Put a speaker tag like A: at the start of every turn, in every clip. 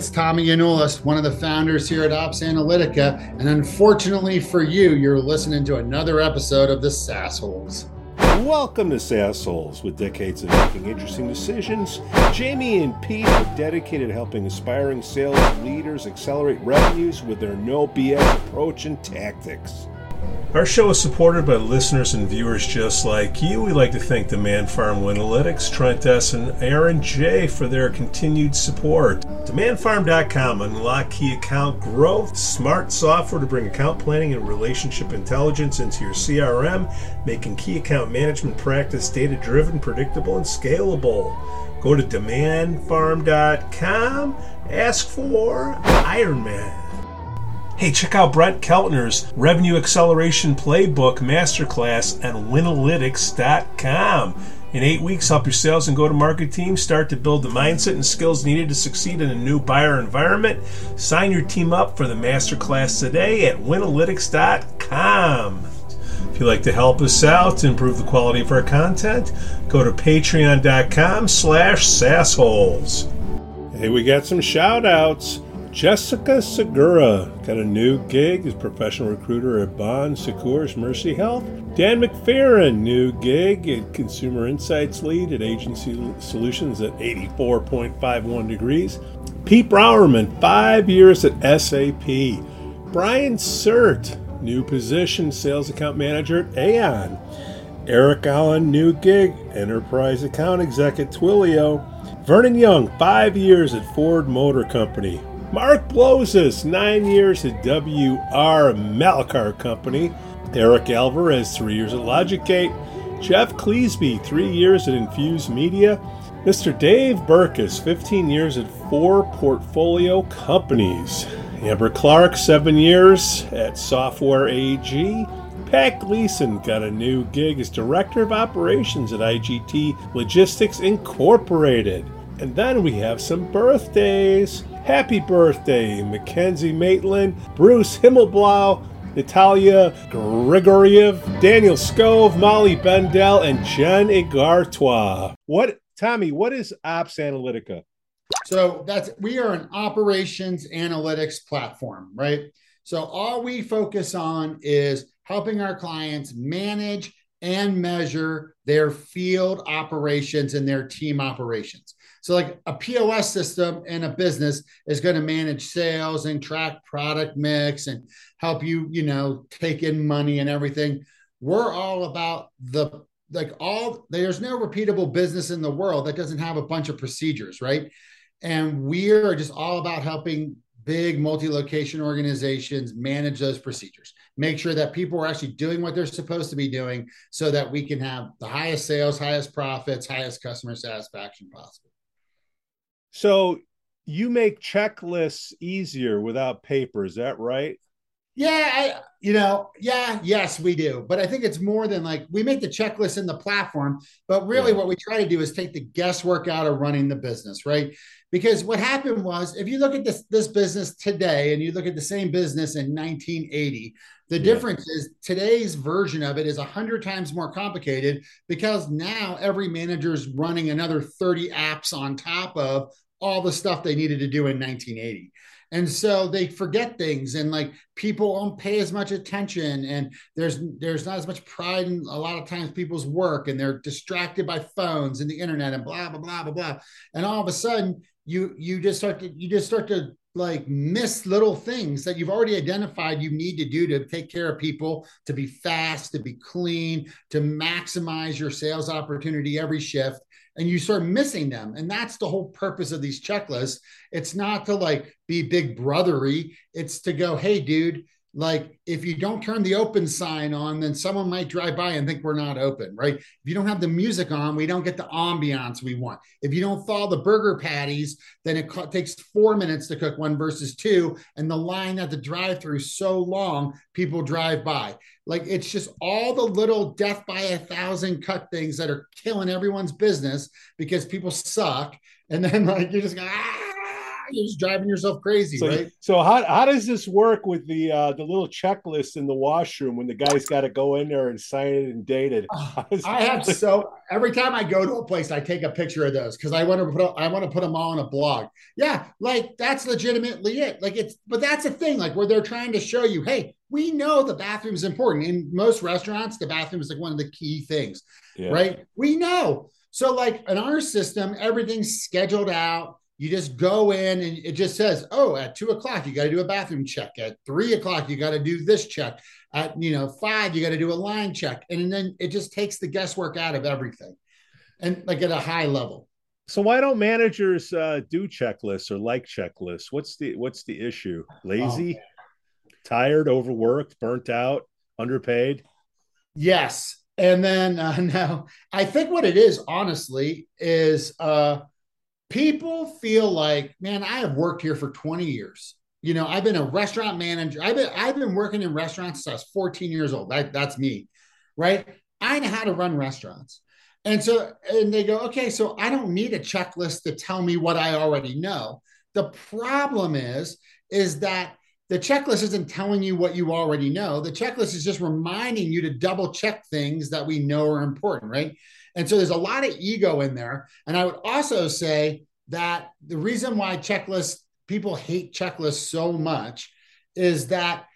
A: it's Tommy Yanulis, one of the founders here at Ops Analytica. And unfortunately for you, you're listening to another episode of the Sassholes.
B: Welcome to Sassholes. With decades of making interesting decisions, Jamie and Pete are dedicated to helping aspiring sales leaders accelerate revenues with their no BS approach and tactics. Our show is supported by listeners and viewers just like you. We'd like to thank Demand Farm Winalytics, Trent S., and Aaron J. for their continued support. DemandFarm.com unlock key account growth, smart software to bring account planning and relationship intelligence into your CRM, making key account management practice data driven, predictable, and scalable. Go to DemandFarm.com, ask for Ironman. Hey, check out Brent Keltner's Revenue Acceleration Playbook Masterclass at Winalytics.com. In eight weeks, help your sales and go to market team start to build the mindset and skills needed to succeed in a new buyer environment. Sign your team up for the masterclass today at Winalytics.com. If you'd like to help us out to improve the quality of our content, go to patreon.com slash sassholes. Hey, we got some shout outs. Jessica Segura got a new gig as professional recruiter at Bon Secours Mercy Health. Dan McFerrin, new gig at Consumer Insights Lead at Agency Solutions at 84.51 degrees. Pete Browerman, five years at SAP. Brian Surt, new position, Sales Account Manager at Aon. Eric Allen, new gig, Enterprise Account Exec at Twilio. Vernon Young, five years at Ford Motor Company. Mark Bloses, nine years at WR Malcar Company. Eric Alvarez, three years at Logic8. Jeff Cleesby, three years at Infuse Media. Mr. Dave Burkus, 15 years at four portfolio companies. Amber Clark, seven years at Software AG. Pat Gleason got a new gig as Director of Operations at IGT Logistics Incorporated. And then we have some birthdays. Happy birthday, Mackenzie Maitland, Bruce Himmelblau, Natalia Grigoriev, Daniel Scove, Molly Bendel, and Jen Igartois. What, Tommy, what is Ops Analytica?
A: So that's we are an operations analytics platform, right? So all we focus on is helping our clients manage and measure their field operations and their team operations. So, like a POS system in a business is going to manage sales and track product mix and help you, you know, take in money and everything. We're all about the like all there's no repeatable business in the world that doesn't have a bunch of procedures, right? And we're just all about helping big multi-location organizations manage those procedures make sure that people are actually doing what they're supposed to be doing so that we can have the highest sales highest profits highest customer satisfaction possible
B: so you make checklists easier without paper, is that right?
A: Yeah, I, you know, yeah, yes, we do. But I think it's more than like we make the checklist in the platform, but really yeah. what we try to do is take the guesswork out of running the business, right? Because what happened was if you look at this this business today and you look at the same business in 1980, the yeah. difference is today's version of it is 100 times more complicated because now every manager is running another 30 apps on top of all the stuff they needed to do in 1980 and so they forget things and like people don't pay as much attention and there's there's not as much pride in a lot of times people's work and they're distracted by phones and the internet and blah blah blah blah blah. And all of a sudden you you just start to you just start to like miss little things that you've already identified you need to do to take care of people to be fast to be clean to maximize your sales opportunity every shift and you start missing them. And that's the whole purpose of these checklists. It's not to like be big brothery, it's to go, hey, dude, like if you don't turn the open sign on then someone might drive by and think we're not open right if you don't have the music on we don't get the ambiance we want if you don't thaw the burger patties then it co- takes four minutes to cook one versus two and the line at the drive through so long people drive by like it's just all the little death by a thousand cut things that are killing everyone's business because people suck. And then like you're just going ah you're just driving yourself crazy,
B: so,
A: right?
B: So how how does this work with the uh, the little checklist in the washroom when the guy's got to go in there and sign it and date it?
A: I have so every time I go to a place, I take a picture of those because I want to put I want to put them all on a blog. Yeah, like that's legitimately it. Like it's but that's a thing, like where they're trying to show you, hey, we know the bathroom is important. In most restaurants, the bathroom is like one of the key things, yeah. right? We know. So, like in our system, everything's scheduled out. You just go in and it just says, oh, at two o'clock, you got to do a bathroom check. At three o'clock, you got to do this check. At you know, five, you got to do a line check. And then it just takes the guesswork out of everything. And like at a high level.
B: So why don't managers uh, do checklists or like checklists? What's the what's the issue? Lazy, oh. tired, overworked, burnt out, underpaid?
A: Yes, and then uh, now I think what it is, honestly, is uh, people feel like, man, I have worked here for 20 years. You know, I've been a restaurant manager. I've been I've been working in restaurants since I was 14 years old. That, that's me, right? I know how to run restaurants. And so, and they go, okay, so I don't need a checklist to tell me what I already know. The problem is, is that the checklist isn't telling you what you already know. The checklist is just reminding you to double check things that we know are important, right? And so there's a lot of ego in there. And I would also say that the reason why checklists, people hate checklists so much is that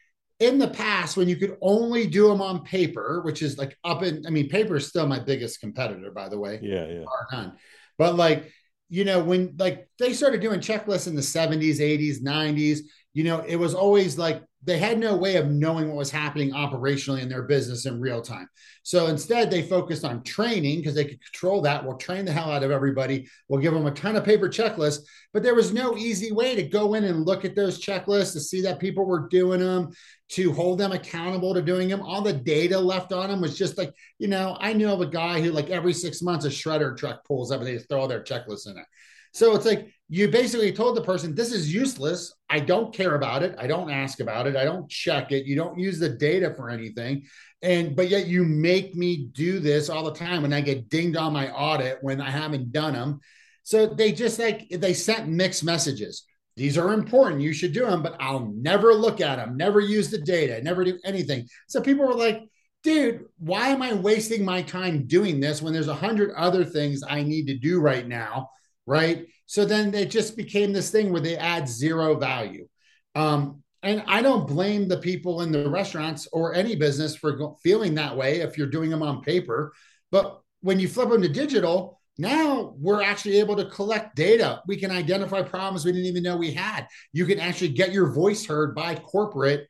A: in the past, when you could only do them on paper, which is like up in, I mean, paper is still my biggest competitor, by the way.
B: Yeah, yeah.
A: But like, you know, when like they started doing checklists in the 70s, 80s, 90s, you know, it was always like they had no way of knowing what was happening operationally in their business in real time. So instead, they focused on training because they could control that. We'll train the hell out of everybody. We'll give them a ton of paper checklists, but there was no easy way to go in and look at those checklists to see that people were doing them, to hold them accountable to doing them. All the data left on them was just like, you know, I knew of a guy who, like, every six months, a shredder truck pulls up and they throw all their checklists in it. So it's like you basically told the person, this is useless. I don't care about it. I don't ask about it. I don't check it. You don't use the data for anything. And, but yet you make me do this all the time. And I get dinged on my audit when I haven't done them. So they just like, they sent mixed messages. These are important. You should do them, but I'll never look at them, never use the data, never do anything. So people were like, dude, why am I wasting my time doing this when there's a hundred other things I need to do right now? Right? So then it just became this thing where they add zero value. Um, and I don't blame the people in the restaurants or any business for feeling that way if you're doing them on paper. But when you flip them to digital, now we're actually able to collect data. We can identify problems we didn't even know we had. You can actually get your voice heard by corporate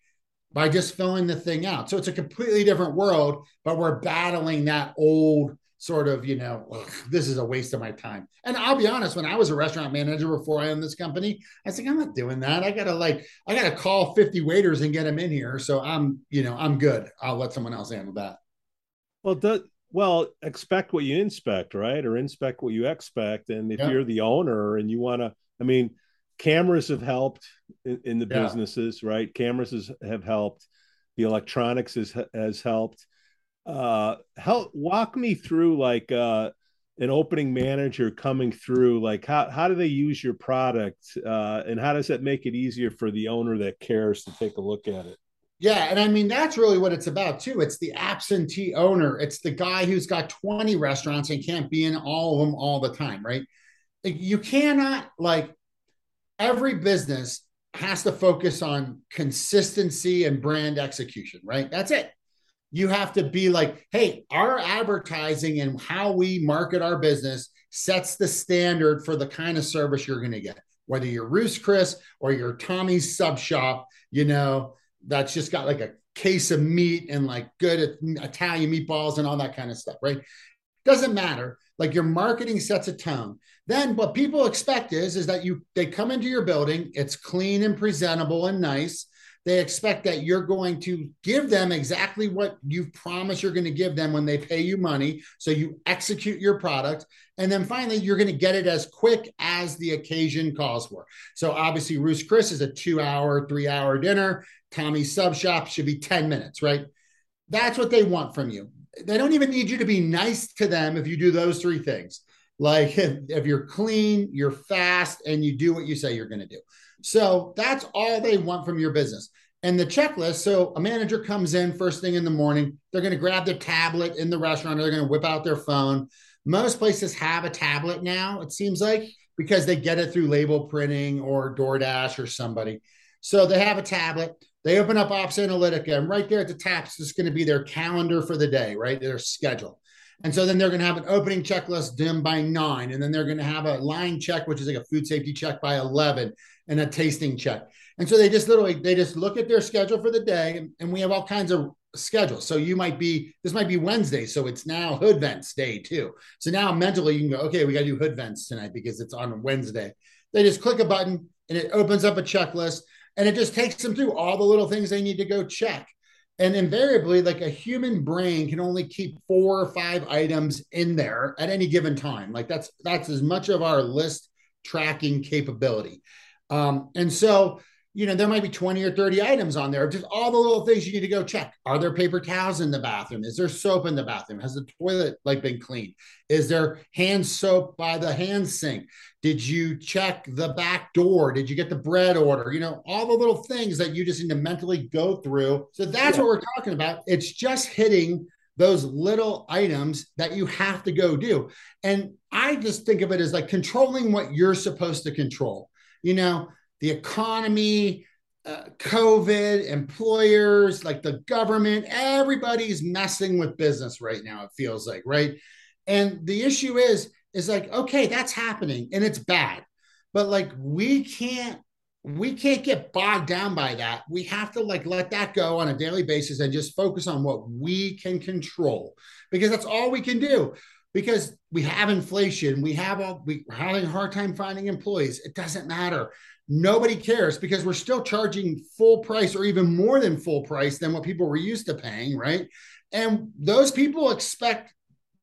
A: by just filling the thing out. So it's a completely different world, but we're battling that old sort of, you know, this is a waste of my time. And I'll be honest, when I was a restaurant manager before I owned this company, I was like, I'm not doing that. I gotta like, I gotta call 50 waiters and get them in here. So I'm, you know, I'm good. I'll let someone else handle that.
B: Well, the, well, expect what you inspect, right? Or inspect what you expect. And if you're the owner and you want to, I mean, cameras have helped in, in the yeah. businesses, right? Cameras has, have helped. The electronics has, has helped uh help walk me through like uh an opening manager coming through like how, how do they use your product uh and how does that make it easier for the owner that cares to take a look at it?
A: Yeah and i mean that's really what it's about too. It's the absentee owner. It's the guy who's got 20 restaurants and can't be in all of them all the time right? You cannot like every business has to focus on consistency and brand execution right? That's it you have to be like, hey, our advertising and how we market our business sets the standard for the kind of service you're going to get. Whether you're Ruth's Chris or you're Tommy's sub shop, you know, that's just got like a case of meat and like good Italian meatballs and all that kind of stuff, right? Doesn't matter. Like your marketing sets a tone. Then what people expect is is that you they come into your building, it's clean and presentable and nice they expect that you're going to give them exactly what you've promised you're going to give them when they pay you money. So you execute your product. And then finally, you're going to get it as quick as the occasion calls for. So obviously, Ruth's Chris is a two hour, three hour dinner. Tommy's Sub Shop should be 10 minutes, right? That's what they want from you. They don't even need you to be nice to them if you do those three things. Like if you're clean, you're fast, and you do what you say you're going to do. So that's all they want from your business. And the checklist so a manager comes in first thing in the morning, they're going to grab their tablet in the restaurant, or they're going to whip out their phone. Most places have a tablet now, it seems like, because they get it through label printing or DoorDash or somebody. So they have a tablet. They open up Ops Analytica, and right there at the top is going to be their calendar for the day, right? Their schedule. And so then they're going to have an opening checklist dim by nine. And then they're going to have a line check, which is like a food safety check by 11 and a tasting check. And so they just literally, they just look at their schedule for the day and we have all kinds of schedules. So you might be, this might be Wednesday. So it's now hood vents day too. So now mentally you can go, okay, we got to do hood vents tonight because it's on Wednesday. They just click a button and it opens up a checklist and it just takes them through all the little things they need to go check and invariably like a human brain can only keep four or five items in there at any given time. Like that's that's as much of our list tracking capability. Um, and so you know, there might be 20 or 30 items on there, just all the little things you need to go check. Are there paper towels in the bathroom? Is there soap in the bathroom? Has the toilet like been cleaned? Is there hand soap by the hand sink? Did you check the back door? Did you get the bread order? You know, all the little things that you just need to mentally go through. So that's yeah. what we're talking about. It's just hitting those little items that you have to go do. And I just think of it as like controlling what you're supposed to control. You know, the economy, uh, COVID, employers, like the government, everybody's messing with business right now, it feels like, right? And the issue is, is like, okay, that's happening and it's bad. But like we can't we can't get bogged down by that. We have to like let that go on a daily basis and just focus on what we can control because that's all we can do. Because we have inflation, we have all we're having a hard time finding employees. It doesn't matter nobody cares because we're still charging full price or even more than full price than what people were used to paying, right? And those people expect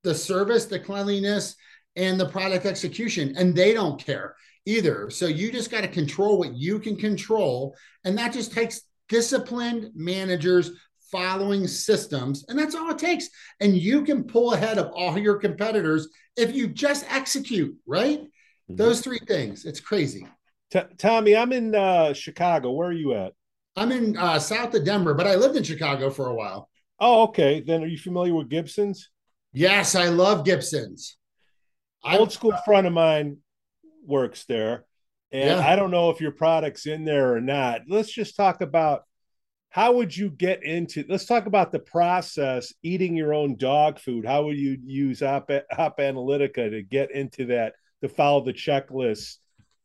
A: the service, the cleanliness, and the product execution, and they don't care either. So you just got to control what you can control. And that just takes disciplined managers following systems. And that's all it takes. And you can pull ahead of all your competitors if you just execute, right? Mm-hmm. Those three things. It's crazy.
B: T- Tommy, I'm in uh, Chicago. Where are you at?
A: I'm in uh, south of Denver, but I lived in Chicago for a while.
B: Oh, okay. Then are you familiar with Gibson's?
A: Yes, I love Gibson's.
B: Old school friend of mine works there. And yeah. I don't know if your product's in there or not. Let's just talk about how would you get into let's talk about the process eating your own dog food. How would you use Op, Op Analytica to get into that to follow the checklist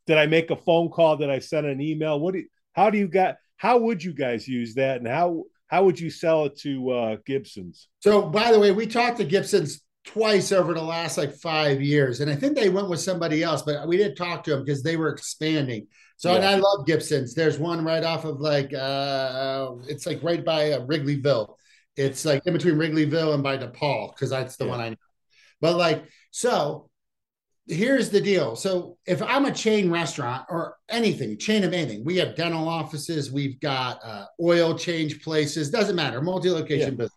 B: did I make a phone call? Did I send an email? What do you, how do you got how would you guys use that and how how would you sell it to uh, Gibson's?
A: So by the way, we talked to Gibson's twice over the last like five years, and I think they went with somebody else, but we didn't talk to them because they were expanding. So yeah. and I love Gibson's. There's one right off of like uh it's like right by uh, Wrigleyville. It's like in between Wrigleyville and by DePaul because that's the yeah. one I know. But like so here's the deal. So if I'm a chain restaurant or anything, chain of anything, we have dental offices, we've got uh, oil change places, doesn't matter, multi-location yeah. business.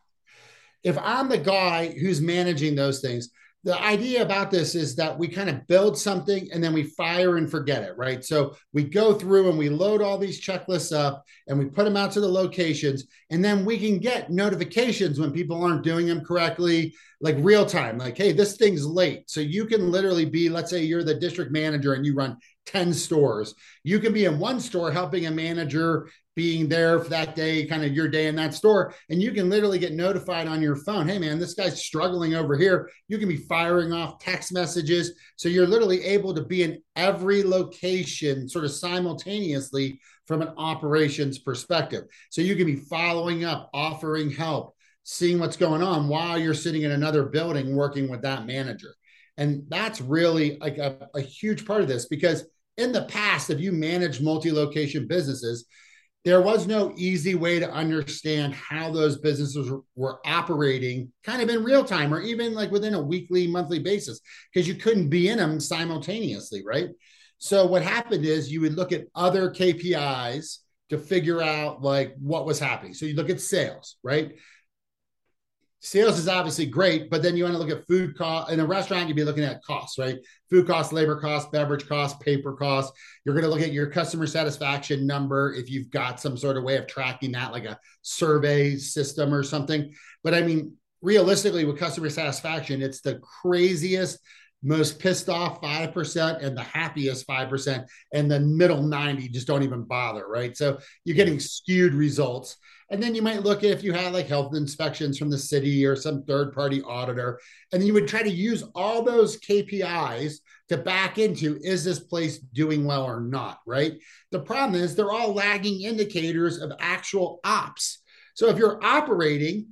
A: If I'm the guy who's managing those things, the idea about this is that we kind of build something and then we fire and forget it, right? So we go through and we load all these checklists up and we put them out to the locations, and then we can get notifications when people aren't doing them correctly, like real time, like, hey, this thing's late. So you can literally be, let's say you're the district manager and you run 10 stores. You can be in one store helping a manager being there for that day, kind of your day in that store. And you can literally get notified on your phone. Hey, man, this guy's struggling over here. You can be firing off text messages. So you're literally able to be in every location sort of simultaneously from an operations perspective. So you can be following up, offering help, seeing what's going on while you're sitting in another building working with that manager. And that's really like a, a huge part of this because in the past, if you manage multi location businesses, there was no easy way to understand how those businesses were operating kind of in real time or even like within a weekly monthly basis because you couldn't be in them simultaneously right? So what happened is you would look at other kpis to figure out like what was happening. So you look at sales right sales is obviously great, but then you want to look at food cost in a restaurant, you'd be looking at costs, right? Food costs, labor costs, beverage costs, paper costs. You're going to look at your customer satisfaction number if you've got some sort of way of tracking that, like a survey system or something. But I mean, realistically, with customer satisfaction, it's the craziest most pissed off 5% and the happiest 5% and the middle 90 just don't even bother right so you're getting skewed results and then you might look at if you had like health inspections from the city or some third party auditor and you would try to use all those kpis to back into is this place doing well or not right? The problem is they're all lagging indicators of actual ops. So if you're operating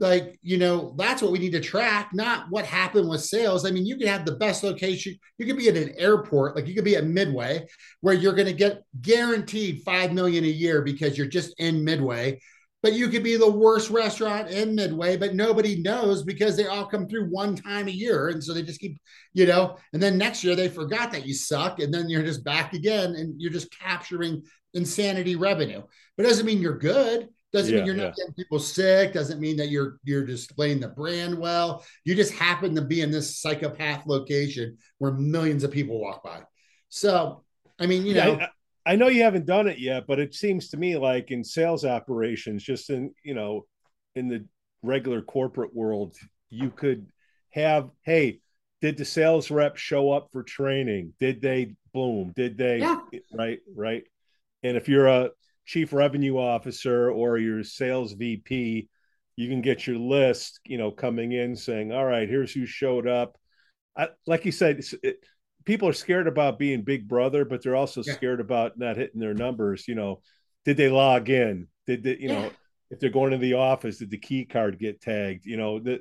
A: like you know that's what we need to track not what happened with sales. I mean you can have the best location. You could be at an airport like you could be at midway where you're going to get guaranteed 5 million a year because you're just in midway but you could be the worst restaurant in midway but nobody knows because they all come through one time a year and so they just keep you know and then next year they forgot that you suck and then you're just back again and you're just capturing insanity revenue. But it doesn't mean you're good doesn't yeah, mean you're not yeah. getting people sick. Doesn't mean that you're you're displaying the brand well. You just happen to be in this psychopath location where millions of people walk by. So, I mean, you know,
B: I, I know you haven't done it yet, but it seems to me like in sales operations, just in you know, in the regular corporate world, you could have, hey, did the sales rep show up for training? Did they boom? Did they yeah. right, right? And if you're a chief revenue officer or your sales VP, you can get your list, you know, coming in saying, all right, here's who showed up. I, like you said, it, people are scared about being big brother, but they're also yeah. scared about not hitting their numbers. You know, did they log in? Did they, you yeah. know, if they're going to the office, did the key card get tagged? You know, that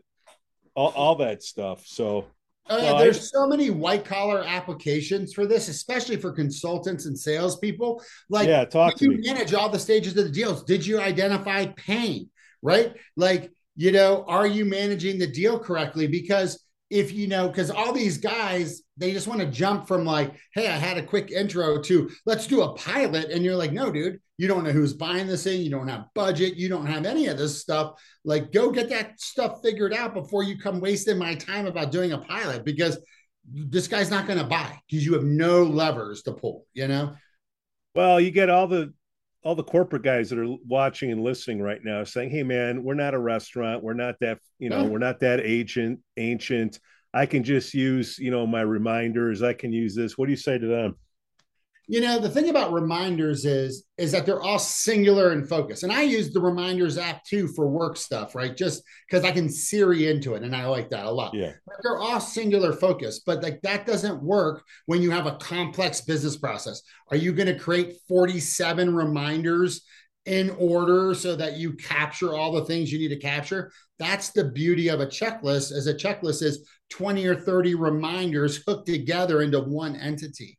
B: all, all that stuff. So
A: Oh, yeah, there's I, so many white collar applications for this, especially for consultants and salespeople. Like,
B: yeah, talk to
A: you
B: me.
A: manage all the stages of the deals. Did you identify pain? Right? Like, you know, are you managing the deal correctly? Because if you know, because all these guys, they just want to jump from like, hey, I had a quick intro to let's do a pilot. And you're like, no, dude, you don't know who's buying this thing. You don't have budget. You don't have any of this stuff. Like, go get that stuff figured out before you come wasting my time about doing a pilot because this guy's not going to buy because you have no levers to pull, you know?
B: Well, you get all the all the corporate guys that are watching and listening right now saying, "Hey, man, we're not a restaurant. We're not that, you know, mm. we're not that ancient. Ancient. I can just use, you know, my reminders. I can use this. What do you say to them?"
A: You know the thing about reminders is is that they're all singular and focused and i use the reminders app too for work stuff right? Just because i can siri into it and i like that a lot.
B: Yeah.
A: But they're all singular focus but like that doesn't work when you have a complex business process. Are you going to create 47 reminders in order so that you capture all the things you need to capture? That's the beauty of a checklist as a checklist is 20 or 30 reminders hooked together into one entity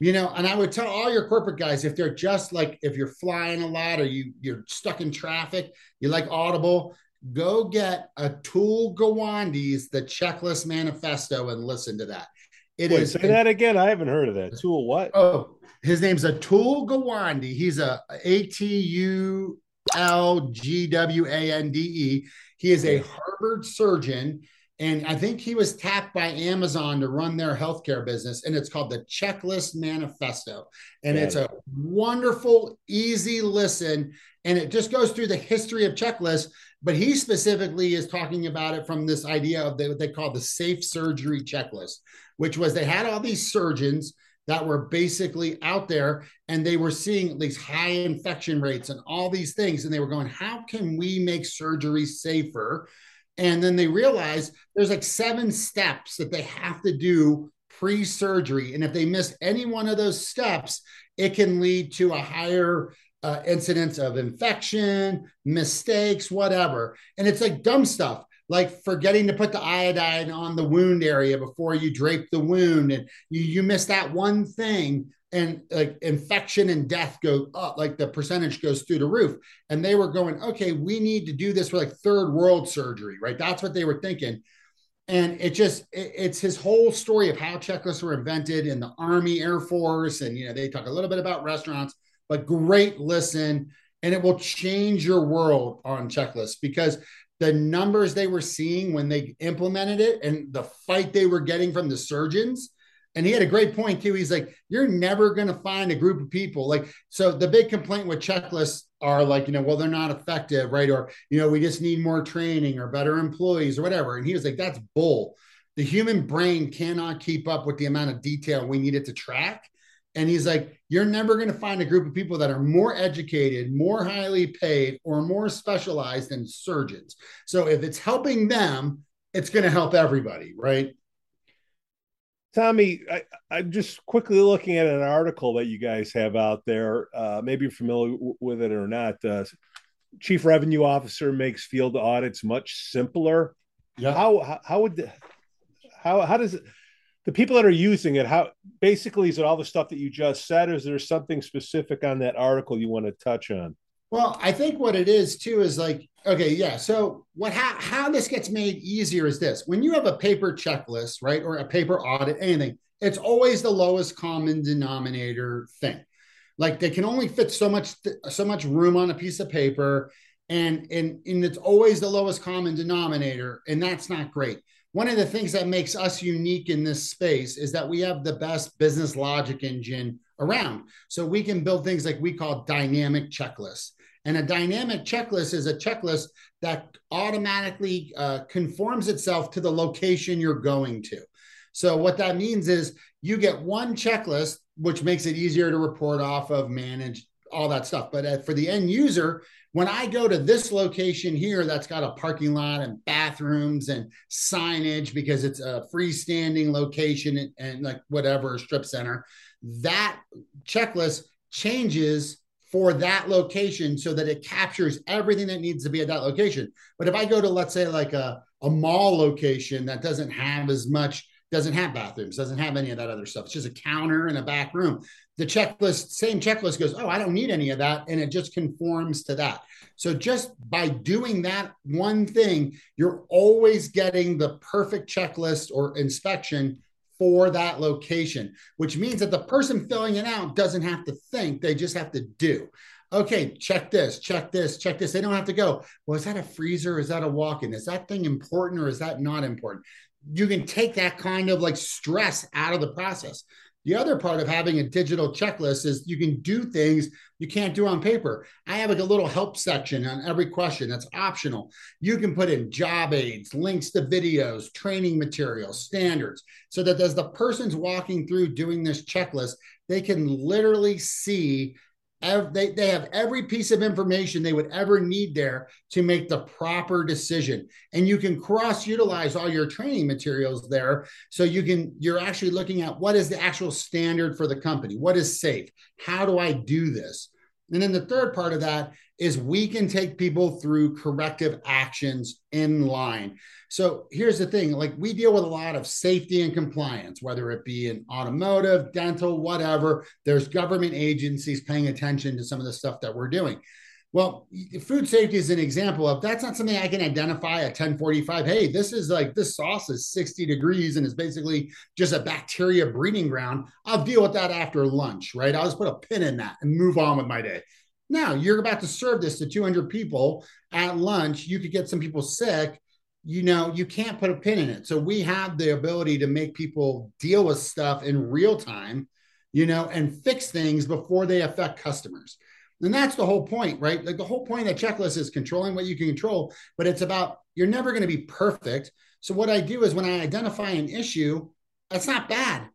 A: you know and i would tell all your corporate guys if they're just like if you're flying a lot or you you're stuck in traffic you like audible go get Atul Gawande's the checklist manifesto and listen to that.
B: It Wait, is say that again? I haven't heard of that. Tool what?
A: Oh his name's Atul Gawande he's a a-t-u l-g-w-a-n-d-e he is a harvard surgeon and I think he was tapped by Amazon to run their healthcare business. And it's called the Checklist Manifesto. And yeah. it's a wonderful, easy listen. And it just goes through the history of checklists. But he specifically is talking about it from this idea of what they call the safe surgery checklist, which was they had all these surgeons that were basically out there and they were seeing these high infection rates and all these things. And they were going, how can we make surgery safer? And then they realize there's like seven steps that they have to do pre surgery. And if they miss any one of those steps, it can lead to a higher uh, incidence of infection, mistakes, whatever. And it's like dumb stuff like forgetting to put the iodine on the wound area before you drape the wound and you, you miss that one thing and like infection and death go up like the percentage goes through the roof. And they were going okay we need to do this for like third world surgery right? That's what they were thinking. And it just it, it's his whole story of how checklists were invented in the army air force and you know they talk a little bit about restaurants but great listen. And it will change your world on checklists because the numbers they were seeing when they implemented it and the fight they were getting from the surgeons and he had a great point too. He's like you're never going to find a group of people. Like so the big complaint with checklists are like you know well they're not effective right? Or you know we just need more training or better employees or whatever. And he was like that's bull. The human brain cannot keep up with the amount of detail we need it to track. And he's like, You're never going to find a group of people that are more educated, more highly paid, or more specialized than surgeons. So if it's helping them, it's going to help everybody, right?
B: Tommy, I, am just quickly looking at an article that you guys have out there. Uh, maybe you're familiar with it or not. Uh, Chief Revenue Officer makes field audits much simpler. Yeah. How, how, how would how how does it the people that are using it how basically is it all the stuff that you just said or is there something specific on that article you want to touch on
A: well i think what it is too is like okay yeah so what how, how this gets made easier is this when you have a paper checklist right or a paper audit anything it's always the lowest common denominator thing like they can only fit so much so much room on a piece of paper and and and it's always the lowest common denominator and that's not great one of the things that makes us unique in this space is that we have the best business logic engine around. So we can build things like we call dynamic checklists. And a dynamic checklist is a checklist that automatically uh, conforms itself to the location you're going to. So what that means is you get one checklist, which makes it easier to report off of, manage all that stuff. But uh, for the end user, when I go to this location here that's got a parking lot and bathrooms and signage because it's a freestanding location and, and like whatever strip center, that checklist changes for that location so that it captures everything that needs to be at that location. But if I go to, let's say, like a, a mall location that doesn't have as much doesn't have bathrooms, doesn't have any of that other stuff. It's just a counter and a back room. The checklist, same checklist goes, oh, I don't need any of that. And it just conforms to that. So just by doing that one thing, you're always getting the perfect checklist or inspection for that location, which means that the person filling it out doesn't have to think, they just have to do okay, check this, check this, check this. They don't have to go, well, is that a freezer? Is that a walk in? Is that thing important or is that not important? you can take that kind of like stress out of the process. The other part of having a digital checklist is you can do things you can't do on paper. I have like a little help section on every question that's optional. You can put in job aids, links to videos, training materials, standards, so that as the person's walking through doing this checklist, they can literally see they, they have every piece of information they would ever need there to make the proper decision. And you can cross utilize all your training materials there. So you can you're actually looking at what is the actual standard for the company? What is safe? How do i do this and then the third part of that is we can take people through corrective actions in line. So here's the thing like we deal with a lot of safety and compliance, whether it be in automotive, dental, whatever. There's government agencies paying attention to some of the stuff that we're doing. Well, food safety is an example of that's not something I can identify at 1045. Hey, this is like this sauce is 60 degrees and is basically just a bacteria breeding ground. I'll deal with that after lunch, right? I'll just put a pin in that and move on with my day. Now you're about to serve this to 200 people at lunch. You could get some people sick. You know, you can't put a pin in it. So we have the ability to make people deal with stuff in real time, you know, and fix things before they affect customers. And that's the whole point, right? Like the whole point of checklist is controlling what you can control, but it's about you're never going to be perfect. So what I do is when I identify an issue, that's not bad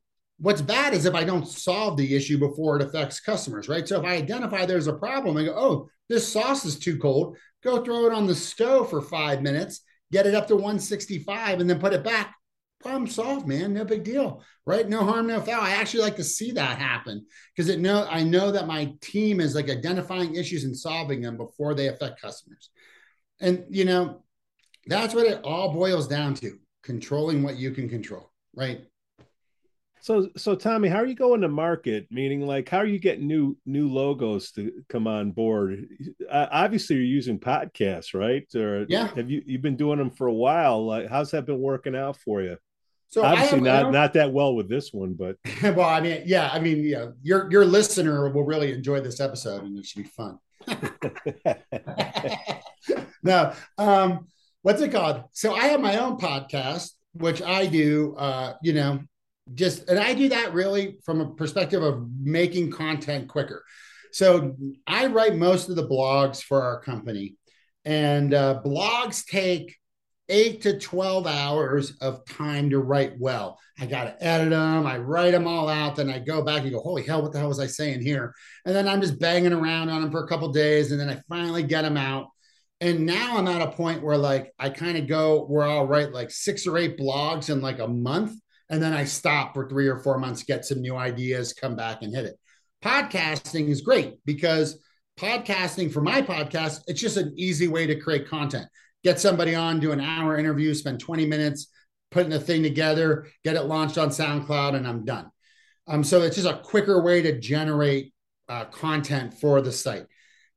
A: what's bad is if I don't solve the issue before it affects customers, right? So if I identify there's a problem, I go, oh, this sauce is too cold, go throw it on the stove for five minutes, get it up to 165, and then put it back. Problem solved, man. No big deal, right? No harm, no foul. I actually like to see that happen because it know I know that my team is like identifying issues and solving them before they affect customers. And you know, that's what it all boils down to: controlling what you can control, right?
B: So, so Tommy, how are you going to market? Meaning, like, how are you getting new new logos to come on board? Uh, obviously, you're using podcasts, right? Or
A: yeah,
B: have you you've been doing them for a while? Like, how's that been working out for you? So obviously have, not not that well with this one, but
A: well, I mean, yeah, I mean, yeah, your your listener will really enjoy this episode, and it should be fun. no, um, what's it called? So I have my own podcast, which I do, uh, you know, just, and I do that really from a perspective of making content quicker. So I write most of the blogs for our company, and uh, blogs take eight to 12 hours of time to write well. I got to edit them. I write them all out. Then I go back and go, holy hell, what the hell was I saying here? And then I'm just banging around on them for a couple days. And then I finally get them out. And now I'm at a point where like I kind of go where I'll write like six or eight blogs in like a month. And then I stop for three or four months, get some new ideas, come back and hit it. Podcasting is great because podcasting for my podcast, it's just an easy way to create content get somebody on, do an hour interview, spend 20 minutes putting the thing together, get it launched on SoundCloud, and I'm done. Um, so it's just a quicker way to generate uh, content for the site.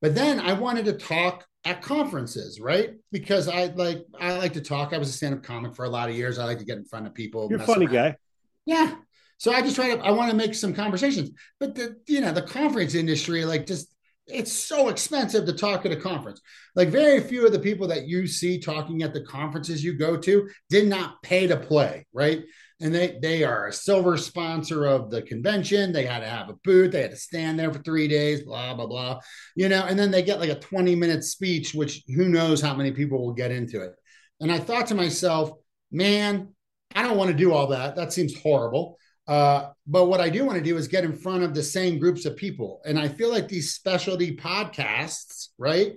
A: But then I wanted to talk at conferences, right? Because I like I like to talk. I was a stand-up comic for a lot of years. I like to get in front of people.
C: You're a funny around. guy.
A: Yeah. So I just try to I want to make some conversations. But the you know, the conference industry, like just it's so expensive to talk at a conference. Like very few of the people that you see talking at the conferences you go to did not pay to play, right? And they they are a silver sponsor of the convention. They had to have a booth. They had to stand there for three days. Blah blah blah. You know, and then they get like a twenty minute speech, which who knows how many people will get into it. And I thought to myself, man, I don't want to do all that. That seems horrible. Uh, but what I do want to do is get in front of the same groups of people. And I feel like these specialty podcasts, right,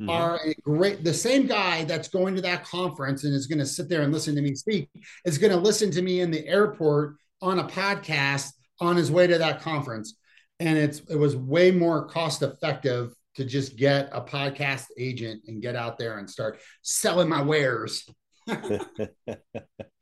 A: mm-hmm. are a great, the same guy that's going to that conference and is going to sit there and listen to me speak is going to listen to me in the airport on a podcast on his way to that conference. And it's, it was way more cost effective to just get a podcast agent and get out there and start selling my wares.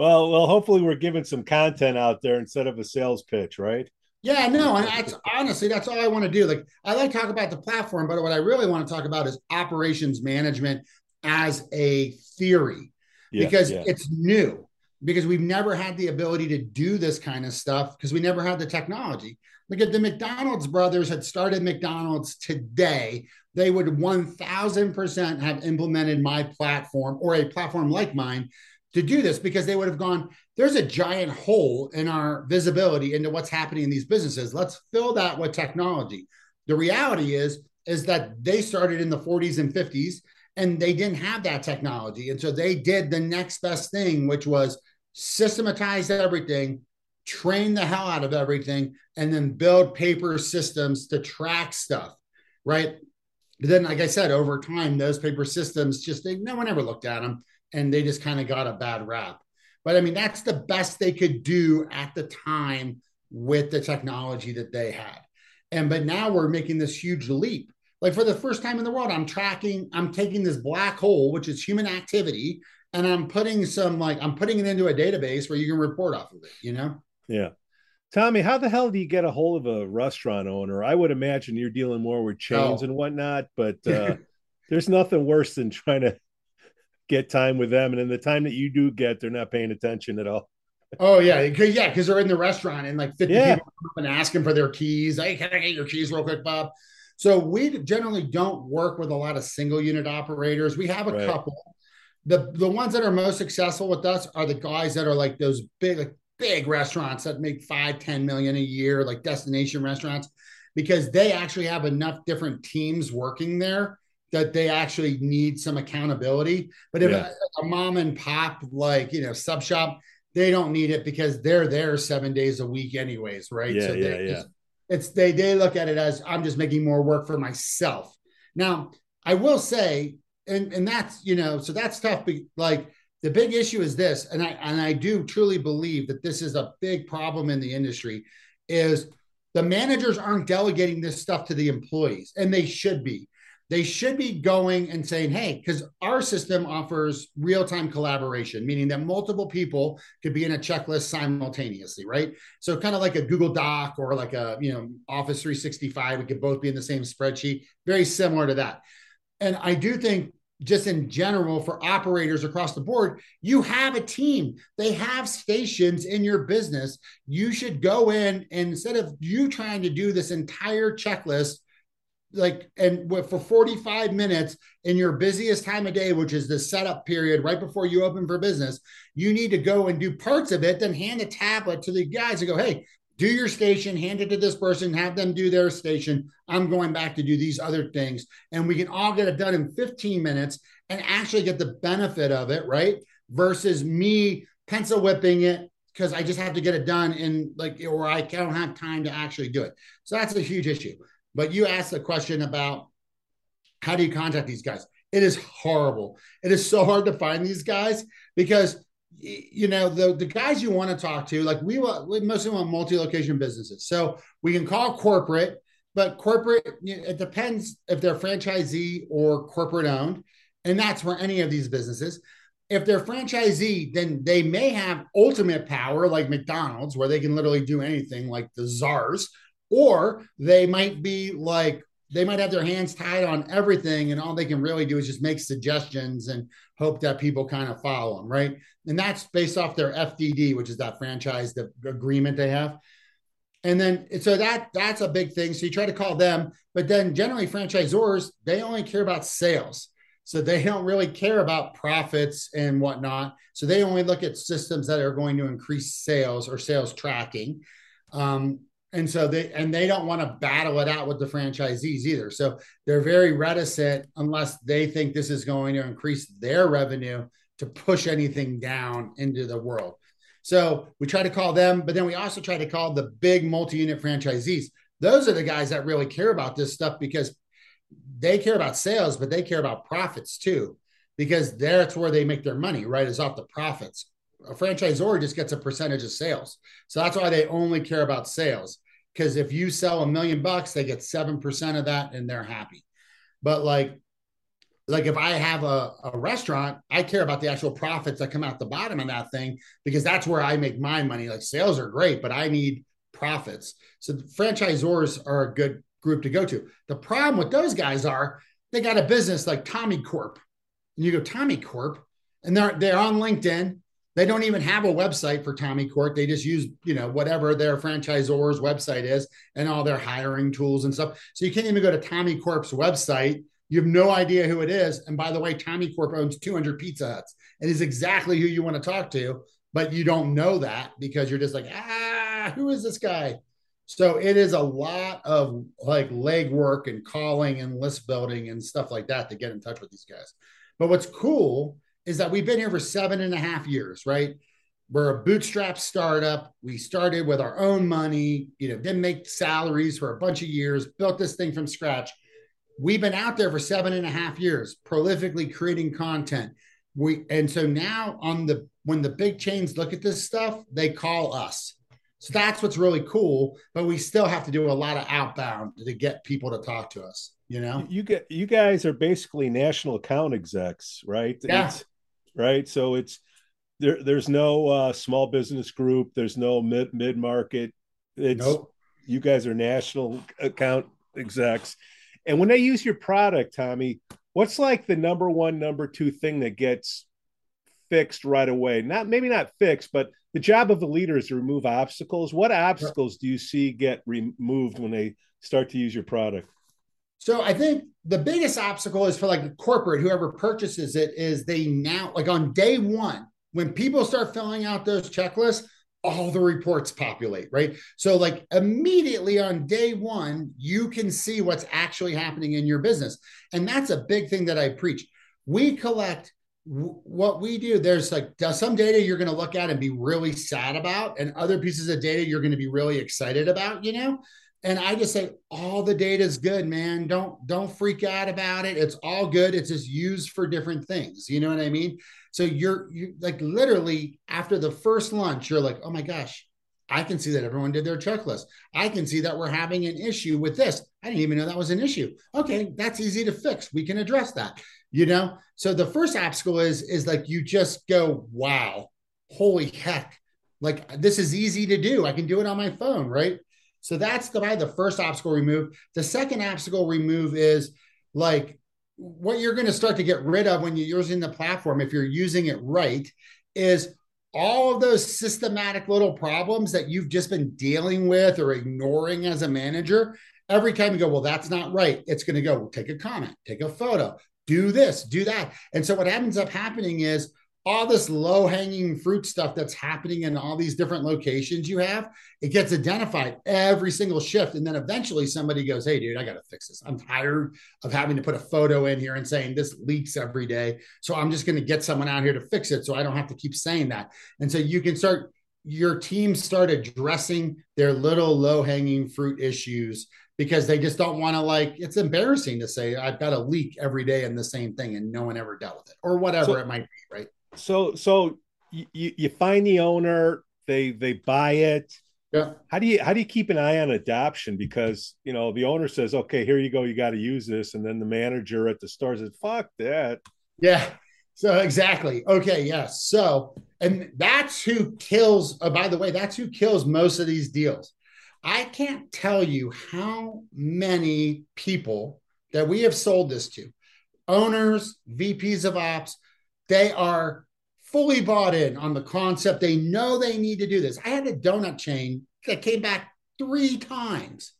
C: Well, well, hopefully we're giving some content out there instead of a sales pitch, right?
A: Yeah, no, and that's honestly that's all I want to do. Like I like to talk about the platform, but what I really want to talk about is operations management as a theory yeah, because yeah. it's new. Because we've never had the ability to do this kind of stuff because we never had the technology. Look at the McDonald's brothers had started McDonald's today. They would 1000% have implemented my platform or a platform like mine to do this because they would have gone, there's a giant hole in our visibility into what's happening in these businesses. Let's fill that with technology. The reality is, is that they started in the 40s and 50s and they didn't have that technology. And so they did the next best thing, which was systematize everything, train the hell out of everything, and then build paper systems to track stuff. Right. But then, like I said, over time, those paper systems just they, no one ever looked at them and they just kind of got a bad rap. But I mean, that's the best they could do at the time with the technology that they had. And but now we're making this huge leap. Like for the first time in the world, I'm tracking, I'm taking this black hole, which is human activity, and I'm putting some like I'm putting it into a database where you can report off of it, you know?
C: Yeah. Tommy, how the hell do you get a hold of a restaurant owner? I would imagine you're dealing more with chains oh. and whatnot, but uh, there's nothing worse than trying to get time with them, and in the time that you do get, they're not paying attention at all.
A: Oh yeah, yeah, because they're in the restaurant and like 50 yeah. people come and asking for their keys. Hey, can I get your keys real quick, Bob? So we generally don't work with a lot of single unit operators. We have a right. couple. The the ones that are most successful with us are the guys that are like those big, like big restaurants that make five, 10 million a year, like destination restaurants, because they actually have enough different teams working there that they actually need some accountability. But if yeah. a, a, mom and pop, like, you know, sub shop, they don't need it because they're there seven days a week, anyways, right?
C: Yeah, so yeah, yeah.
A: It's, it's they they look at it as I'm just making more work for myself. Now, I will say, and and that's you know, so that's tough. Like the big issue is this, and I and I do truly believe that this is a big problem in the industry, is the managers aren't delegating this stuff to the employees, and they should be they should be going and saying, hey, because our system offers real time collaboration, meaning that multiple people could be in a checklist simultaneously, right? So, kind of like a Google Doc or like a, you know, Office 365, we could both be in the same spreadsheet, very similar to that. And I do think just in general for operators across the board, you have a team. They have stations in your business. You should go in and instead of you trying to do this entire checklist like and for 45 minutes in your busiest time of day which is the setup period right before you open for business you need to go and do parts of it then hand a tablet to the guys and go hey do your station hand it to this person have them do their station. I'm going back to do these other things. And we can all get it done in 15 minutes and actually get the benefit of it right? Versus me pencil whipping it because i just have to get it done in like or i don't have time to actually do it. So that's a huge issue but you asked the question about how do you contact these guys? It is horrible. It is so hard to find these guys because you know the the guys you want to talk to. Like we, we mostly want multi-location businesses, so we can call corporate. But corporate, it depends if they're franchisee or corporate owned, and that's for any of these businesses. If they're franchisee, then they may have ultimate power, like McDonald's, where they can literally do anything, like the czars or they might be like they might have their hands tied on everything and all they can really do is just make suggestions and hope that people kind of follow them right? And that's based off their fdd which is that franchise the agreement they have. And then so that that's a big thing. So you try to call them but then generally franchisors they only care about sales. So they don't really care about profits and whatnot. So they only look at systems that are going to increase sales or sales tracking. Um, and so they and they don't want to battle it out with the franchisees either. So they're very reticent unless they think this is going to increase their revenue to push anything down into the world. So we try to call them but then we also try to call the big multi-unit franchisees. Those are the guys that really care about this stuff because they care about sales but they care about profits too because that's where they make their money right is off the profits a franchisor just gets a percentage of sales. So that's why they only care about sales. Because if you sell a million bucks, they get 7% of that and they're happy. But like, like if I have a, a restaurant, I care about the actual profits that come out the bottom of that thing because that's where I make my money. Like sales are great, but I need profits. So franchisors are a good group to go to. The problem with those guys are they got a business like Tommy Corp. And you go, Tommy Corp, and they're they're on LinkedIn they don't even have a website for Tommy Corp. They just use, you know, whatever their franchisor's website is and all their hiring tools and stuff. So you can't even go to Tommy Corp's website. You have no idea who it is. And by the way, Tommy Corp owns 200 Pizza Huts and is exactly who you want to talk to, but you don't know that because you're just like, ah, who is this guy? So it is a lot of like legwork and calling and list building and stuff like that to get in touch with these guys. But what's cool is that we've been here for seven and a half years, right? We're a bootstrap startup. We started with our own money, you know, didn't make salaries for a bunch of years, built this thing from scratch. We've been out there for seven and a half years, prolifically creating content. We and so now on the when the big chains look at this stuff, they call us. So that's what's really cool. But we still have to do a lot of outbound to get people to talk to us. You know,
C: you get you guys are basically national account execs, right?
A: Yeah. It's,
C: right? So it's there. There's no uh, small business group. There's no mid mid market. It's nope. you guys are national account execs, and when they use your product, Tommy, what's like the number one, number two thing that gets fixed right away? Not maybe not fixed, but the job of the leader is to remove obstacles. What obstacles do you see get removed when they start to use your product?
A: So I think the biggest obstacle is for like the corporate, whoever purchases it, is they now like on day one, when people start filling out those checklists, all the reports populate, right? So, like immediately on day one, you can see what's actually happening in your business. And that's a big thing that I preach. We collect what we do. There's like some data you're going to look at and be really sad about, and other pieces of data you're going to be really excited about, you know? And I just say all the data is good, man. Don't don't freak out about it. It's all good. It's just used for different things. You know what I mean? So you're you like literally after the first lunch, you're like, oh my gosh, I can see that everyone did their checklist. I can see that we're having an issue with this. I didn't even know that was an issue. Okay, that's easy to fix. We can address that. You know. So the first obstacle is is like you just go, wow, holy heck, like this is easy to do. I can do it on my phone, right? So that's the the first obstacle remove. The second obstacle remove is like what you're going to start to get rid of when you're using the platform, if you're using it right, is all of those systematic little problems that you've just been dealing with or ignoring as a manager. every time you go, well, that's not right, it's going to go, take a comment, take a photo, do this, do that. And so what ends up happening is all this low hanging fruit stuff that's happening in all these different locations you have, it gets identified every single shift. And then eventually somebody goes, Hey, dude, I got to fix this. I'm tired of having to put a photo in here and saying this leaks every day. So I'm just going to get someone out here to fix it. So I don't have to keep saying that. And so you can start, your team start addressing their little low hanging fruit issues because they just don't want to like it's embarrassing to say I've got a leak every day in the same thing and no one ever dealt with it or whatever so, it might be, right?
C: So so you you find the owner, they they buy it.
A: Yeah.
C: How do you how do you keep an eye on adoption? Because you know the owner says, "Okay, here you go, you got to use this," and then the manager at the store says, "Fuck that."
A: Yeah. So exactly. Okay. Yes. So and that's who kills. Oh, by the way, that's who kills most of these deals. I can't tell you how many people that we have sold this to, owners, VPs of ops, they are fully bought in on the concept. They know they need to do this. I had a donut chain that came back three times.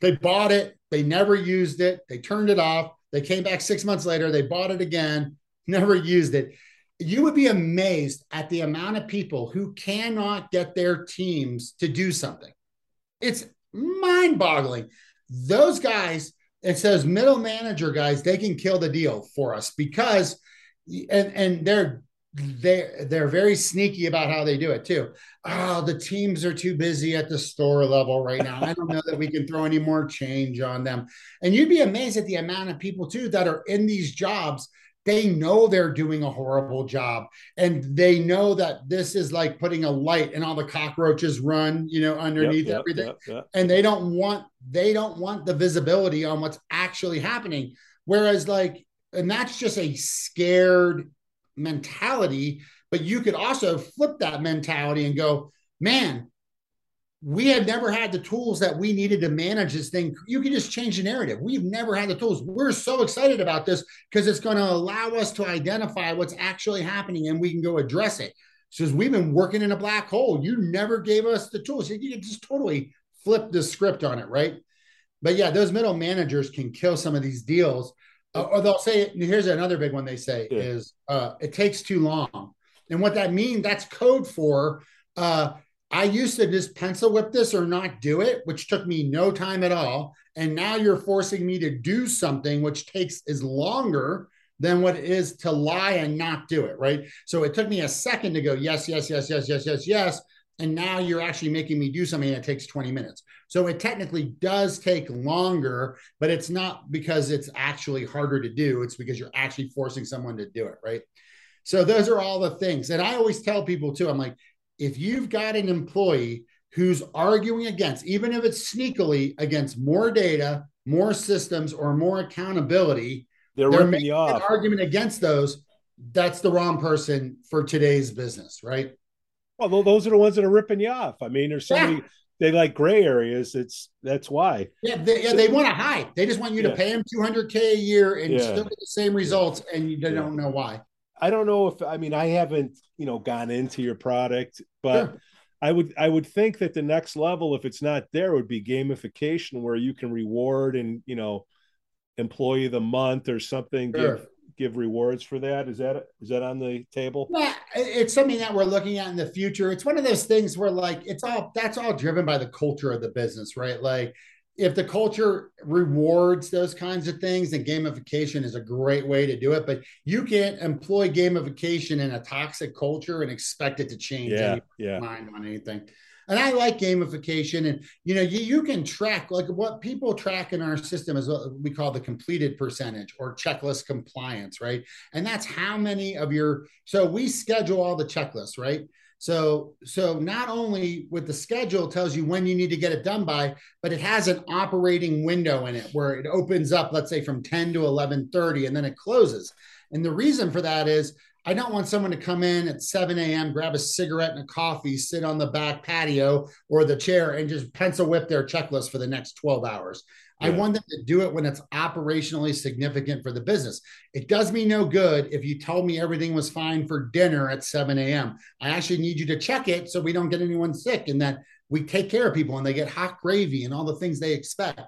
A: They bought it, they never used it, they turned it off. They came back six months later, they bought it again, never used it. You would be amazed at the amount of people who cannot get their teams to do something. It's mind boggling. Those guys, it says middle manager guys, they can kill the deal for us because and and they're they they're very sneaky about how they do it too. Oh, the teams are too busy at the store level right now. I don't know that we can throw any more change on them. And you'd be amazed at the amount of people too that are in these jobs. They know they're doing a horrible job, and they know that this is like putting a light and all the cockroaches run, you know, underneath yep, everything. Yep, yep. And they don't want they don't want the visibility on what's actually happening. Whereas, like and that's just a scared mentality. But you could also flip that mentality and go, man, we have never had the tools that we needed to manage this thing. You can just change the narrative. We've never had the tools. We're so excited about this because it's going to allow us to identify what's actually happening and we can go address it. Says we've been working in a black hole. You never gave us the tools. You can just totally flip the script on it, right? But yeah, those middle managers can kill some of these deals uh, or they'll say here's another big one they say yeah. is uh, it takes too long. And what that means that's code for uh, i used to just pencil whip this or not do it which took me no time at all. And now you're forcing me to do something which takes is longer than what it is to lie and not do it right? So it took me a second to go yes yes yes yes yes yes yes and now you're actually making me do something that takes 20 minutes. So it technically does take longer, but it's not because it's actually harder to do. It's because you're actually forcing someone to do it, right? So those are all the things. And I always tell people too, I'm like, if you've got an employee who's arguing against, even if it's sneakily against more data, more systems, or more accountability,
C: they're, they're making an
A: argument against those. That's the wrong person for today's business, right?
C: Well, those are the ones that are ripping you off. I mean, there's so yeah. many they like gray areas. It's that's why.
A: Yeah, they, yeah, they want to hide. They just want you yeah. to pay them 200k a year and still get the same results, and you don't know why.
C: I don't know if I mean I haven't you know gone into your product, but sure. I would I would think that the next level, if it's not there, would be gamification where you can reward and you know employee of the month or something. Sure. Give give rewards for that? Is that is that on the table?
A: Yeah, it's something that we're looking at in the future. It's one of those things where like it's all that's all driven by the culture of the business, right? Like if the culture rewards those kinds of things, then gamification is a great way to do it. But you can't employ gamification in a toxic culture and expect it to change
C: yeah, yeah.
A: mind on anything and I like gamification. And you know, you, you can track like what people track in our system is what we call the completed percentage or checklist compliance, right? And that's how many of your so we schedule all the checklists, right? So, so not only with the schedule tells you when you need to get it done by, but it has an operating window in it where it opens up, let's say from 10 to 11:30, and then it closes. And the reason for that is I don't want someone to come in at 7 a.m., grab a cigarette and a coffee, sit on the back patio or the chair, and just pencil whip their checklist for the next 12 hours. Yeah. I want them to do it when it's operationally significant for the business. It does me no good if you told me everything was fine for dinner at 7 a.m. I actually need you to check it so we don't get anyone sick and that we take care of people and they get hot gravy and all the things they expect.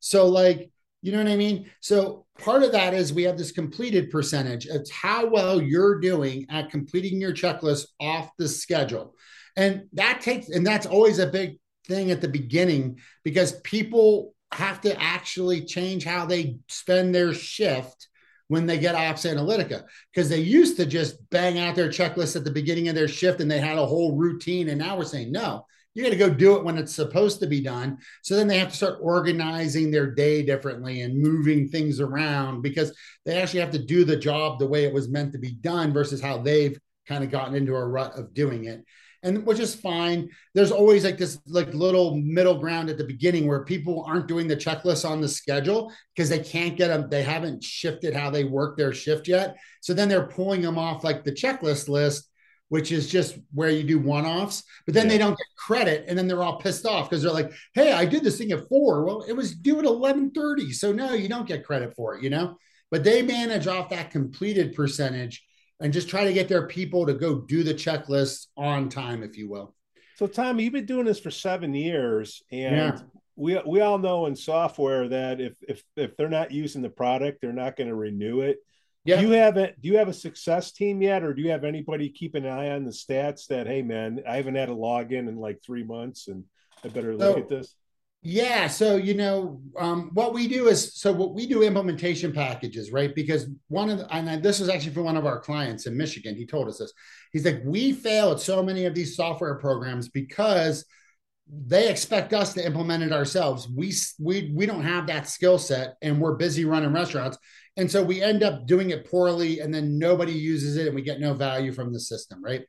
A: So, like, you know what I mean? So, part of that is we have this completed percentage. It's how well you're doing at completing your checklist off the schedule. And that takes, and that's always a big thing at the beginning because people have to actually change how they spend their shift when they get ops analytica because they used to just bang out their checklist at the beginning of their shift and they had a whole routine and now we're saying no you got to go do it when it's supposed to be done so then they have to start organizing their day differently and moving things around because they actually have to do the job the way it was meant to be done versus how they've kind of gotten into a rut of doing it and which is fine. There's always like this like little middle ground at the beginning where people aren't doing the checklist on the schedule because they can't get them. They haven't shifted how they work their shift yet. So then they're pulling them off like the checklist list, which is just where you do one-offs, but then yeah. they don't get credit, and then they're all pissed off because they're like, "Hey, I did this thing at four. Well, it was due at eleven thirty, so no, you don't get credit for it, you know." But they manage off that completed percentage and just try to get their people to go do the checklist on time, if you will.
C: So, Tommy, you've been doing this for seven years, and yeah. we we all know in software that if if if they're not using the product, they're not going to renew it. Yeah. Do you have a do you have a success team yet, or do you have anybody keeping an eye on the stats that hey man, I haven't had a login in like three months, and I better look so, at this?
A: Yeah. So, you know, um, what we do is so what we do implementation packages, right? Because one of the, and this is actually for one of our clients in Michigan. He told us this. He's like, we fail at so many of these software programs because they expect us to implement it ourselves. We we we don't have that skill set and we're busy running restaurants. And so we end up doing it poorly and then nobody uses it and we get no value from the system, right?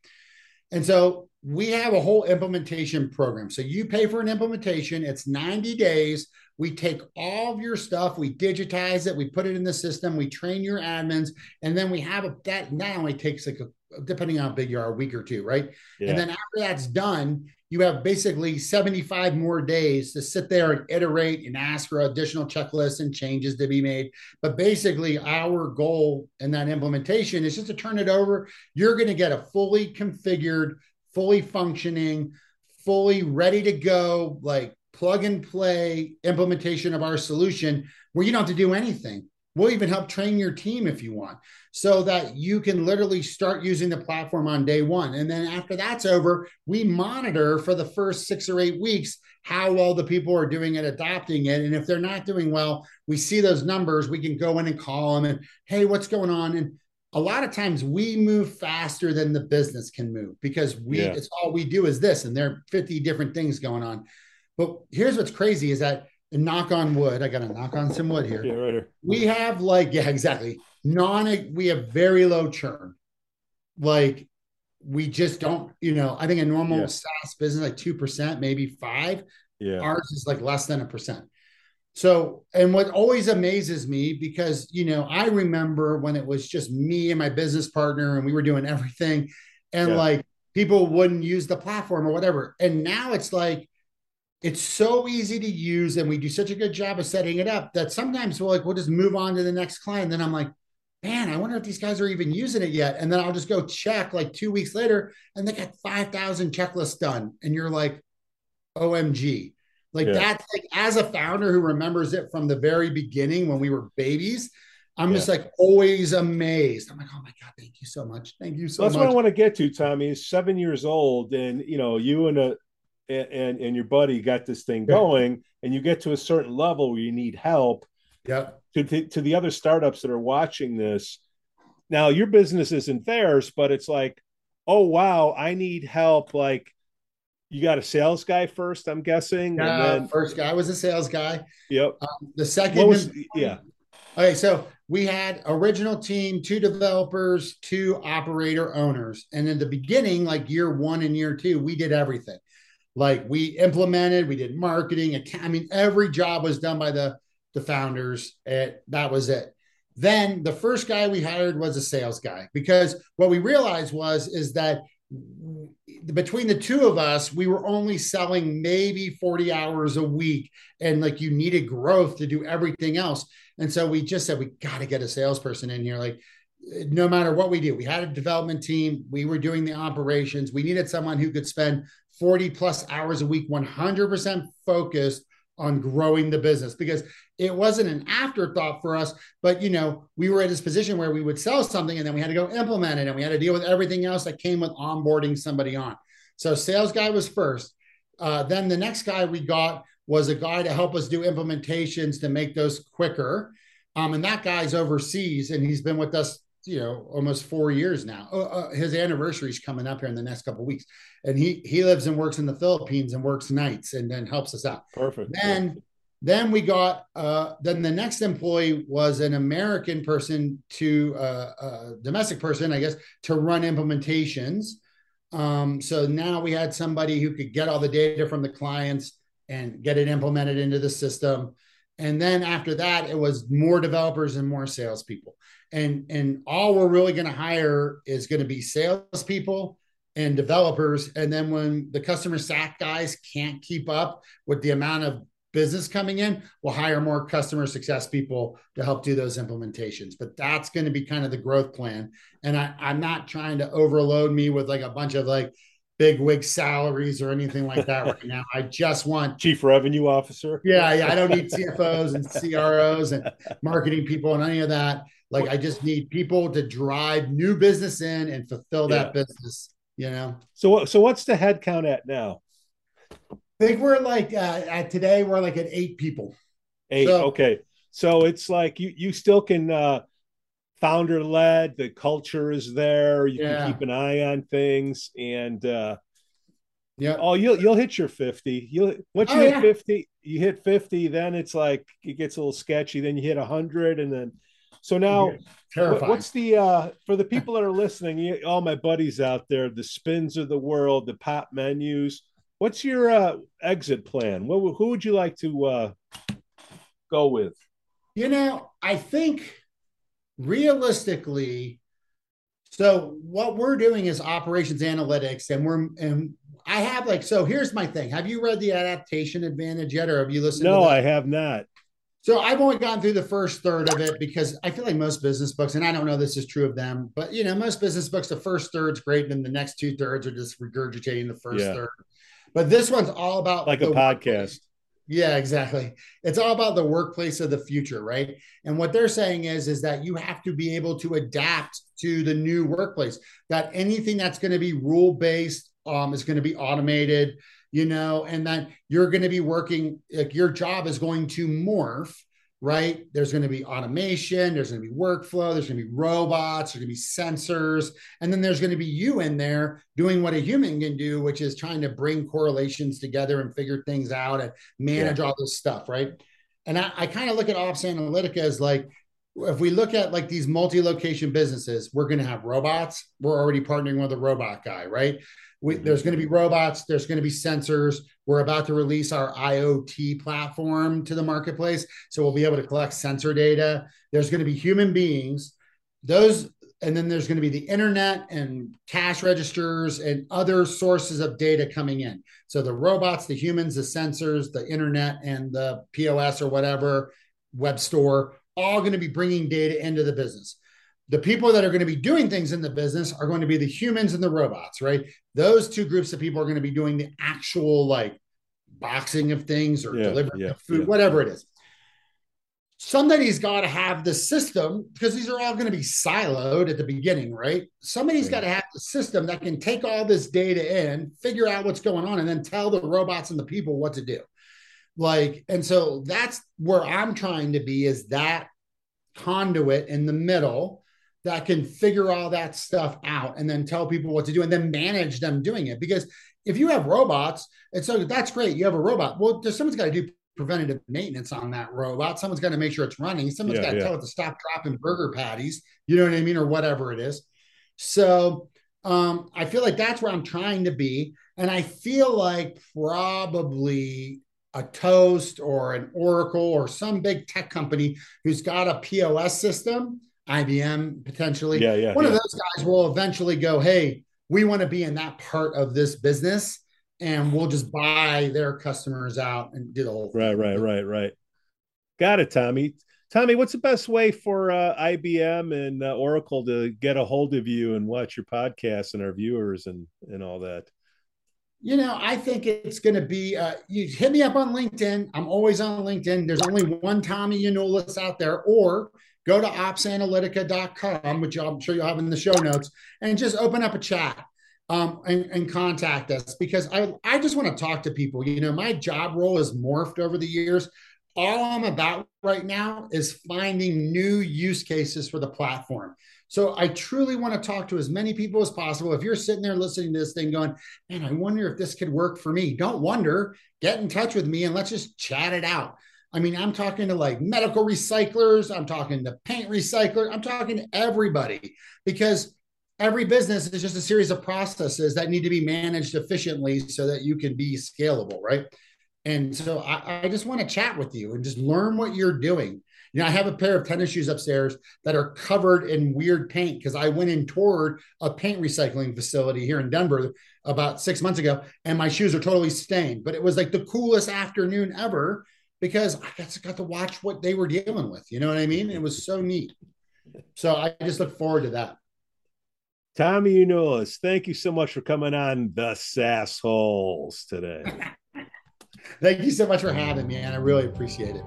A: And so we have a whole implementation program. So you pay for an implementation, it's 90 days. We take all of your stuff, we digitize it, we put it in the system, we train your admins, and then we have a that not only takes like a, depending on how big you are, a week or two, right? Yeah. And then after that's done, you have basically 75 more days to sit there and iterate and ask for additional checklists and changes to be made. But basically, our goal in that implementation is just to turn it over. You're going to get a fully configured fully functioning, fully ready to go, like plug and play implementation of our solution where you don't have to do anything. We'll even help train your team if you want, so that you can literally start using the platform on day one. And then after that's over, we monitor for the first six or eight weeks how well the people are doing at adopting it. And if they're not doing well, we see those numbers. We can go in and call them and, hey, what's going on? And a lot of times we move faster than the business can move because we yeah. it's all we do is this and there are 50 different things going on but here's what's crazy is that knock on wood i gotta knock on some wood here, yeah, right here. we have like yeah exactly non we have very low churn like we just don't you know i think a normal yeah. SaaS business like 2% maybe 5 yeah ours is like less than a percent so, and what always amazes me because, you know, I remember when it was just me and my business partner and we were doing everything and yeah. like people wouldn't use the platform or whatever. And now it's like, it's so easy to use and we do such a good job of setting it up that sometimes we'll like, we'll just move on to the next client. Then I'm like, man, I wonder if these guys are even using it yet. And then I'll just go check like two weeks later and they got 5,000 checklists done. And you're like, OMG. Like yeah. that's like as a founder who remembers it from the very beginning when we were babies, I'm yeah. just like always amazed. I'm like, oh my God, thank you so much. Thank you so much.
C: that's
A: much.
C: what I want to get to, Tommy. Is seven years old, and you know, you and a and and your buddy got this thing going, and you get to a certain level where you need help.
A: Yeah.
C: To, to, to the other startups that are watching this, now your business isn't theirs, but it's like, oh wow, I need help. Like you got a sales guy first, I'm guessing.
A: Yeah, then... first guy was a sales guy.
C: Yep.
A: Um, the second,
C: was, yeah.
A: Okay, so we had original team, two developers, two operator owners, and in the beginning, like year one and year two, we did everything. Like we implemented, we did marketing. I mean, every job was done by the the founders. And that was it. Then the first guy we hired was a sales guy because what we realized was is that between the two of us, we were only selling maybe 40 hours a week. And like you needed growth to do everything else. And so we just said, we got to get a salesperson in here. Like, no matter what we do, we had a development team, we were doing the operations. We needed someone who could spend 40 plus hours a week, 100% focused on growing the business because it wasn't an afterthought for us. But you know we were at this position where we would sell something and then we had to go implement it and we had to deal with everything else that came with onboarding somebody on. So sales guy was first. Uh, then the next guy we got was a guy to help us do implementations to make those quicker. Um, and that guy's overseas and he's been with us you know almost four years now. Uh, uh, his anniversary is coming up here in the next couple weeks. And he he lives and works in the philippines and works nights and then helps us out.
C: Perfect.
A: Then then we got uh then the next employee was an american person to uh, a domestic person i guess to run implementations. Um so now we had somebody who could get all the data from the clients and get it implemented into the system and then after that it was more developers and more salespeople and and all we're really going to hire is going to be salespeople and developers. And then when the customer sat guys can't keep up with the amount of business coming in, we'll hire more customer success people to help do those implementations. But that's going to be kind of the growth plan. And I, I'm not trying to overload me with like a bunch of like big wig salaries or anything like that right now. I just want
C: chief revenue officer.
A: Yeah, yeah. I don't need CFOs and CROs and marketing people and any of that. Like I just need people to drive new business in and fulfill that yeah. business. You know.
C: So so what's the headcount at now?
A: I think we're like uh, at today we're like at eight people.
C: Eight. So, okay. So it's like you you still can uh founder led. The culture is there. You yeah. can keep an eye on things and. uh yeah. Oh, you'll you'll hit your 50. You'll once you oh, hit yeah. 50, you hit 50, then it's like it gets a little sketchy. Then you hit 100 and then so now, what's the uh, for the people that are listening? all my buddies out there, the spins of the world, the pop menus. What's your uh, exit plan? What, who would you like to uh, go with?
A: You know, I think realistically, so what we're doing is operations analytics, and we're and I have like so. Here's my thing. Have you read the adaptation advantage yet, or have you listened?
C: No, I have not.
A: So I've only gone through the first third of it because I feel like most business books, and I don't know this is true of them, but you know, most business books, the first third's great, and then the next two thirds are just regurgitating the first yeah. third. But this one's all about
C: like a podcast. Workplace.
A: Yeah, exactly. It's all about the workplace of the future, right? And what they're saying is, is that you have to be able to adapt to the new workplace. That anything that's going to be rule based um, is going to be automated you know, and that you're going to be working, like your job is going to morph, right? There's going to be automation, there's going to be workflow, there's going to be robots, there's going to be sensors, and then there's going to be you in there doing what a human can do, which is trying to bring correlations together and figure things out and manage yeah. all this stuff, right? And I, I kind of look at Ops Analytica as like, if we look at like these multi-location businesses, we're going to have robots. We're already partnering with a robot guy, right? We, mm-hmm. there's going to be robots. There's going to be sensors. We're about to release our IoT platform to the marketplace, so we'll be able to collect sensor data. There's going to be human beings. Those, and then there's going to be the internet and cash registers and other sources of data coming in. So the robots, the humans, the sensors, the internet, and the POS or whatever web store, all going to be bringing data into the business the people that are going to be doing things in the business are going to be the humans and the robots, right? Those two groups of people are going to be doing the actual like boxing of things or yeah, delivering yeah, food, yeah. whatever it is. Somebody's got to have the system because these are all going to be siloed at the beginning, right? Somebody's right. got to have the system that can take all this data in, figure out what's going on, and then tell the robots and the people what to do. Like, and so that's where I'm trying to be is that conduit in the middle that can figure all that stuff out and then tell people what to do and then manage them doing it. Because if you have robots, and so that's great, you have a robot. Well, there's someone's got to do preventative maintenance on that robot. Someone's got to make sure it's running. Someone's yeah, got to yeah. tell it to stop dropping burger patties. You know what I mean, or whatever it is. So um, I feel like that's where I'm trying to be, and I feel like probably a Toast or an Oracle or some big tech company who's got a POS system IBM potentially.
C: Yeah, yeah.
A: One
C: yeah.
A: of those guys will eventually go, hey, we want to be in that part of this business, and we'll just buy their customers out and do the whole.
C: Right, thing. right, right, right. Got it, Tommy. Tommy, what's the best way for uh, IBM and uh, Oracle to get a hold of you and watch your podcast and our viewers and and all that?
A: You know, I think it's going to be. Uh, you hit me up on LinkedIn. I'm always on LinkedIn. There's only one Tommy Yanulis out there, or go to opsanalytica.com, which I'm sure you'll have in the show notes, and just open up a chat um, and, and, contact us because I, I just want to talk to people. You know, my job role has morphed over the years. All I'm about right now is finding new use cases for the platform. So I truly want to talk to as many people as possible. If you're sitting there listening to this thing going, man, I wonder if this could work for me, don't wonder, get in touch with me and let's just chat it out. I mean, I'm talking to like medical recyclers, I'm talking to paint recyclers, I'm talking to everybody because every business is just a series of processes that need to be managed efficiently so that you can be scalable, right? And so I, I just want to chat with you and just learn what you're doing. You know, I have a pair of tennis shoes upstairs that are covered in weird paint because I went and toured a paint recycling facility here in Denver about six months ago, and my shoes are totally stained. But it was like the coolest afternoon ever because I got to watch what they were dealing with. You know what I mean? It was so neat. So I just look forward to that.
C: Tommy Yanulis, thank you so much for coming on the Sassholes today.
A: thank you so much for having me, and I really appreciate it.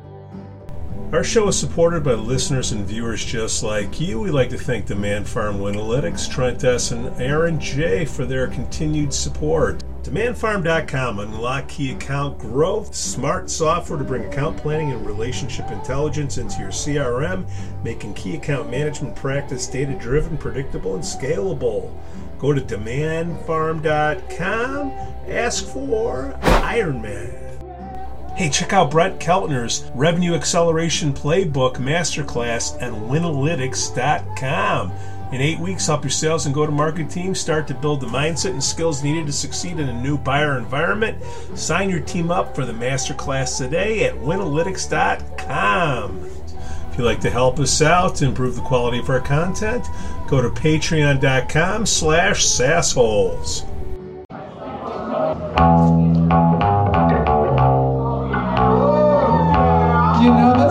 B: Our show is supported by listeners and viewers just like you. We'd like to thank DemandFarm Winalytics, Trent S., and Aaron J. for their continued support. DemandFarm.com unlock key account growth, smart software to bring account planning and relationship intelligence into your CRM, making key account management practice data driven, predictable, and scalable. Go to DemandFarm.com, ask for Ironman. Hey, check out Brent Keltner's Revenue Acceleration Playbook Masterclass at Winalytics.com. In eight weeks, help your sales and go to market team start to build the mindset and skills needed to succeed in a new buyer environment. Sign your team up for the masterclass today at Winalytics.com. If you'd like to help us out to improve the quality of our content, go to patreon.com slash sassholes. you know